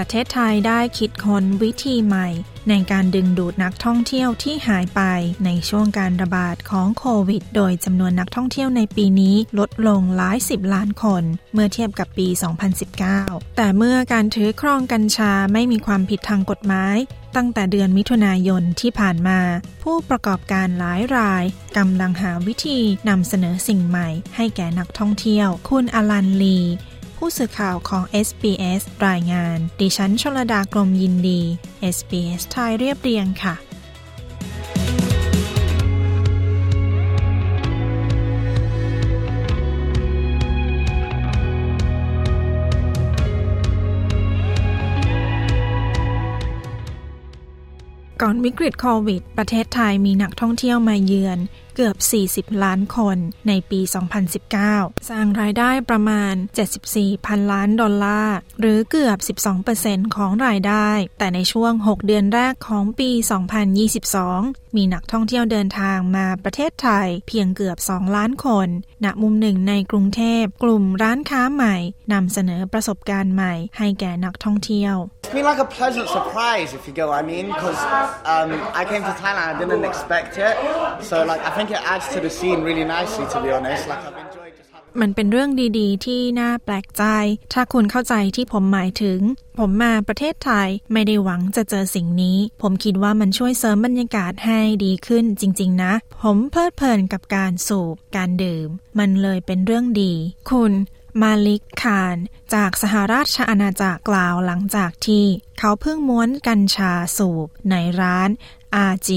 ประเทศไทยได้คิดค้นวิธีใหม่ ในการดึงดูดนักท่องเที่ยวที่หายไปในช่วงการระบาดของโควิด โดยจำนวนนักท่องเที่ยวในปีนี้ลดลงหลายสิบล้านคน เมื่อเทียบกับปี 2019 แต่เมื่อการถือครองกัญชาไม่มีความผิดทางกฎหมายตั้งแต่เดือนมิถุนายนที่ผ่านมา ผู้ประกอบการหลายรายกำลังหาวิธีนำเสนอสิ่งใหม่ให้แก่นักท่องเที่ยว คุณอลันลี ผู้สื่อข่าวของ SBS รายงาน ดิฉันชลดากรมยินดี SBS ไทยเรียบเรียงค่ะ ก่อนวิกฤตโควิด ประเทศไทยมีนักท่องเที่ยวมาเยือน เกือบ 40 ล้านคนในปี 2019 สร้างรายได้ประมาณ 74 พันล้านดอลลาร์ หรือเกือบ 12%ของรายได้ แต่ในช่วง 6 เดือนแรกของปี 2022 มีนักท่องเที่ยวเดินทางมาประเทศไทยเพียงเกือบ 2 ล้านคน ณ มุมหนึ่งในกรุงเทพ กลุ่มร้านค้าใหม่นำเสนอประสบการณ์ใหม่ให้แก่นักท่องเที่ยว It's been like a pleasant surprise, if you get what I mean, because um, I came to Thailand, I didn't expect it. So, like, I think it adds to the scene really nicely, to be honest. Like, I've enjoyed just having. มันเป็นเรื่องดีๆ ที่น่าแปลกใจ ถ้าคุณเข้าใจที่ผมหมายถึง ผมมาประเทศไทยไม่ได้หวังจะเจอสิ่งนี้ ผมคิดว่ามันช่วยเสริมบรรยากาศให้ดีขึ้นจริง ๆ นะ ผมเพลิดเพลินกับการสูบ การดื่ม มันเลยเป็นเรื่องดี คุณมาลิกคาน จากสหราชอาณาจักรกล่าวหลังจากที่ เขาเพิ่งม้วนกัญชาสูบในร้าน RG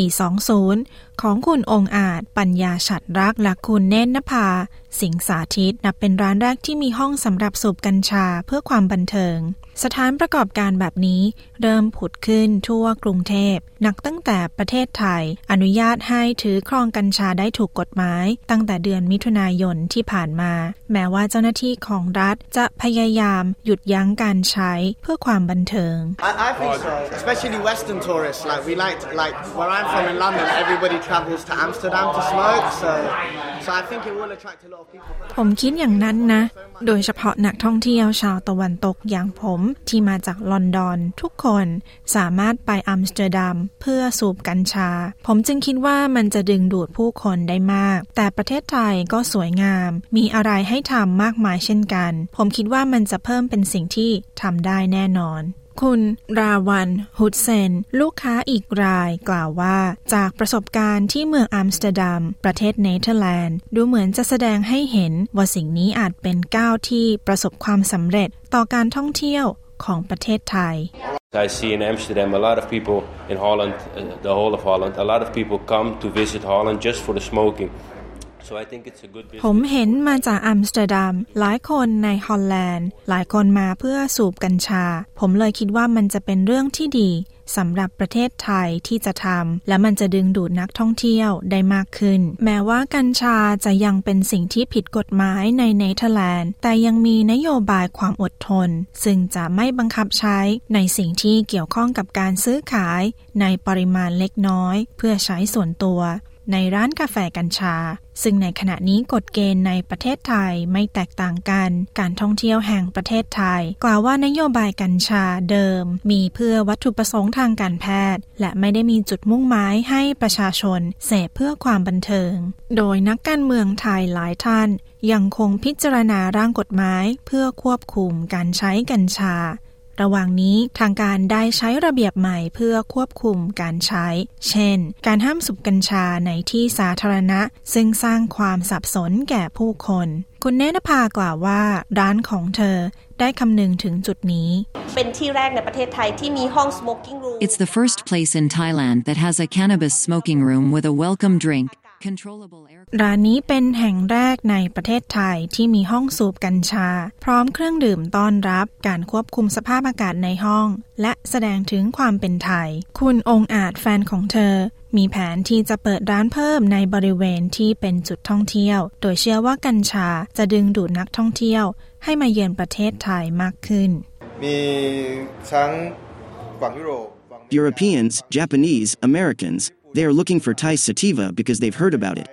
420 ของคุณองอาจปัญญาฉัดรักและคุณเน้นนภา สิงสาธิตนับเป็นร้านแรกที่มีห้องสำหรับสูบกัญชาเพื่อความบันเทิง สถานประกอบการแบบนี้เริ่มผุดขึ้นทั่วกรุงเทพนักตั้งแต่ประเทศไทย อนุญาตให้ถือครองกัญชาได้ถูกกฎหมาย ตั้งแต่เดือนมิถุนายนที่ผ่านมา แม้ว่าเจ้าหน้าที่ของรัฐจะพยายามหยุดยั้งการใช้เพื่อความบันเทิง I, I think so, especially Western tourists. Like, we like, to- like, where I'm from in London, everybody travels to Amsterdam to smoke, so, so I think it will attract a lot of people. ผมคิดอย่างนั้นนะ โดยเฉพาะนักท่องเที่ยวชาวตะวันตกอย่างผมที่มาจากลอนดอน ทุกคนสามารถไปอัมสเตอร์ดัมเพื่อสูบกัญชา ผมจึงคิดว่ามันจะดึงดูดผู้คนได้มาก แต่ประเทศไทยก็สวยงาม มีอะไรให้ทำมากมายเช่นกัน ผมคิดว่ามันจะเพิ่มเป็นสิ่งที่ทำได้แน่นอน คุณราวันฮุดเซน ลูกค้าอีกรายกล่าวว่า จากประสบการณ์ที่เมืองอัมสเตอร์ดัม ประเทศเนเธอร์แลนด์ ดูเหมือนจะแสดงให้เห็นว่าสิ่งนี้อาจเป็นก้าวที่ประสบความสำเร็จต่อการท่องเที่ยวของประเทศไทย I see in Amsterdam a lot of people in Holland, the whole of Holland, a lot of people come to visit Holland just for the smoking. ผมเห็นมาจากอัมสเตอร์ดัมหลายคนในฮอลแลนด์ หลายคนมาเพื่อสูบกัญชา ผมเลยคิดว่ามันจะเป็นเรื่องที่ดีสำหรับประเทศไทยที่จะทำและมันจะดึงดูดนักท่องเที่ยวได้มากขึ้น แม้ว่ากัญชาจะยังเป็นสิ่งที่ผิดกฎหมายในเนเธอร์แลนด์ แต่ยังมีนโยบายความอดทน ซึ่งจะไม่บังคับใช้ในสิ่งที่เกี่ยวข้องกับการซื้อขายในปริมาณเล็กน้อย เพื่อใช้ส่วนตัว ในร้านกาแฟกัญชา ซึ่งในขณะนี้กฎเกณฑ์ในประเทศไทยไม่แตกต่างกัน การท่องเที่ยวแห่งประเทศไทย กล่าวว่านโยบายกัญชาเดิม มีเพื่อวัตถุประสงค์ทางการแพทย์ และไม่ได้มีจุดมุ่งหมายให้ประชาชนเสพเพื่อความบันเทิง โดยนักการเมืองไทยหลายท่าน ยังคงพิจารณาร่างกฎหมาย เพื่อควบคุมการใช้กัญชา ระหว่างนี้ทางการได้ใช้ระเบียบใหม่เพื่อควบคุมการใช้ เช่น การห้ามสูบกัญชาในที่สาธารณะ ซึ่งสร้างความสับสนแก่ผู้คน คุณเนตรภากล่าวว่า ร้านของเธอได้คำนึงถึงจุดนี้ เป็นที่แรกในประเทศไทยที่มีห้อง smoking room It's the first place in Thailand that has a cannabis smoking room with a welcome drink. ร้านนี้เป็นแห่งแรกในประเทศไทยที่มีห้องสูบกัญชา พร้อมเครื่องดื่มต้อนรับการควบคุมสภาพอากาศในห้อง และแสดงถึงความเป็นไทย คุณองอาจแฟนของเธอ มีแผนที่จะเปิดร้านเพิ่มในบริเวณที่เป็นจุดท่องเที่ยว โดยเชื่อว่ากัญชาจะดึงดูดนักท่องเที่ยว ให้มาเยือนประเทศไทยมากขึ้น มีทั้งฝั่งยุโรป Europeans, Japanese, Americans, they are looking for Thai sativa because they've heard about it.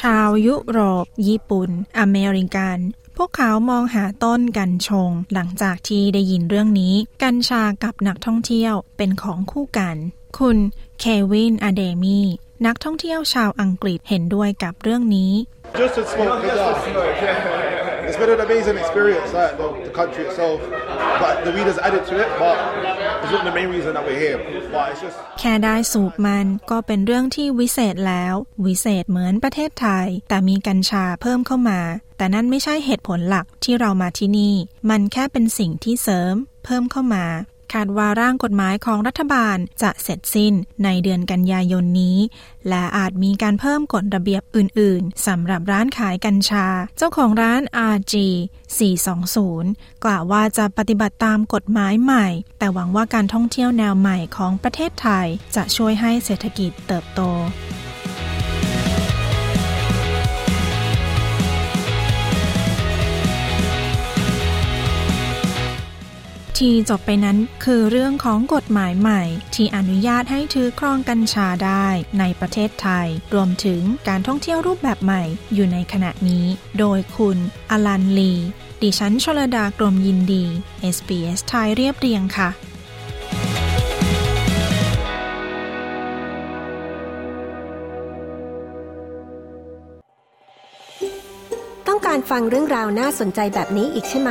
ชาวยุโรป ญี่ปุ่น อเมริกัน พวกเขามองหาต้นกัญชง หลังจากที่ได้ยินเรื่องนี้ กัญชากับนักท่องเที่ยวเป็นของคู่กัน คุณเควินอเดมีนักท่องเที่ยวชาวอังกฤษเห็นด้วยกับเรื่องนี้ Just to smoke the dog. It's been an amazing experience, like the, the country itself. But the weed has added to it, but แค่ได้สูบมันก็เป็นเรื่องที่วิเศษแล้ว วิเศษเหมือนประเทศไทย แต่มีกัญชาเพิ่มเข้ามา แต่นั่นไม่ใช่เหตุผลหลักที่เรามาที่นี่ มันแค่เป็นสิ่งที่เสริม เพิ่มเข้ามา คาดว่าร่างกฎหมายของรัฐบาลจะเสร็จสิ้นในเดือนกันยายนนี้ และอาจมีการเพิ่มกฎระเบียบอื่น ๆสำหรับร้านขายกัญชา เจ้าของร้าน RG 420 กล่าวว่าจะปฏิบัติตามกฎหมายใหม่ แต่หวังว่าการท่องเที่ยวแนวใหม่ของประเทศไทยจะช่วยให้เศรษฐกิจเติบโต ที่จบไปนั้นคือเรื่องของกฎหมายใหม่ ที่อนุญาตให้ถือครองกัญชาได้ในประเทศไทย รวมถึงการท่องเที่ยวรูปแบบใหม่อยู่ในขณะนี้ โดยคุณอลันลี ดิฉันชลดากรมยินดี SBS ไทยเรียบเรียงค่ะต้องการฟังเรื่องราวน่าสนใจแบบนี้อีกใช่ไหม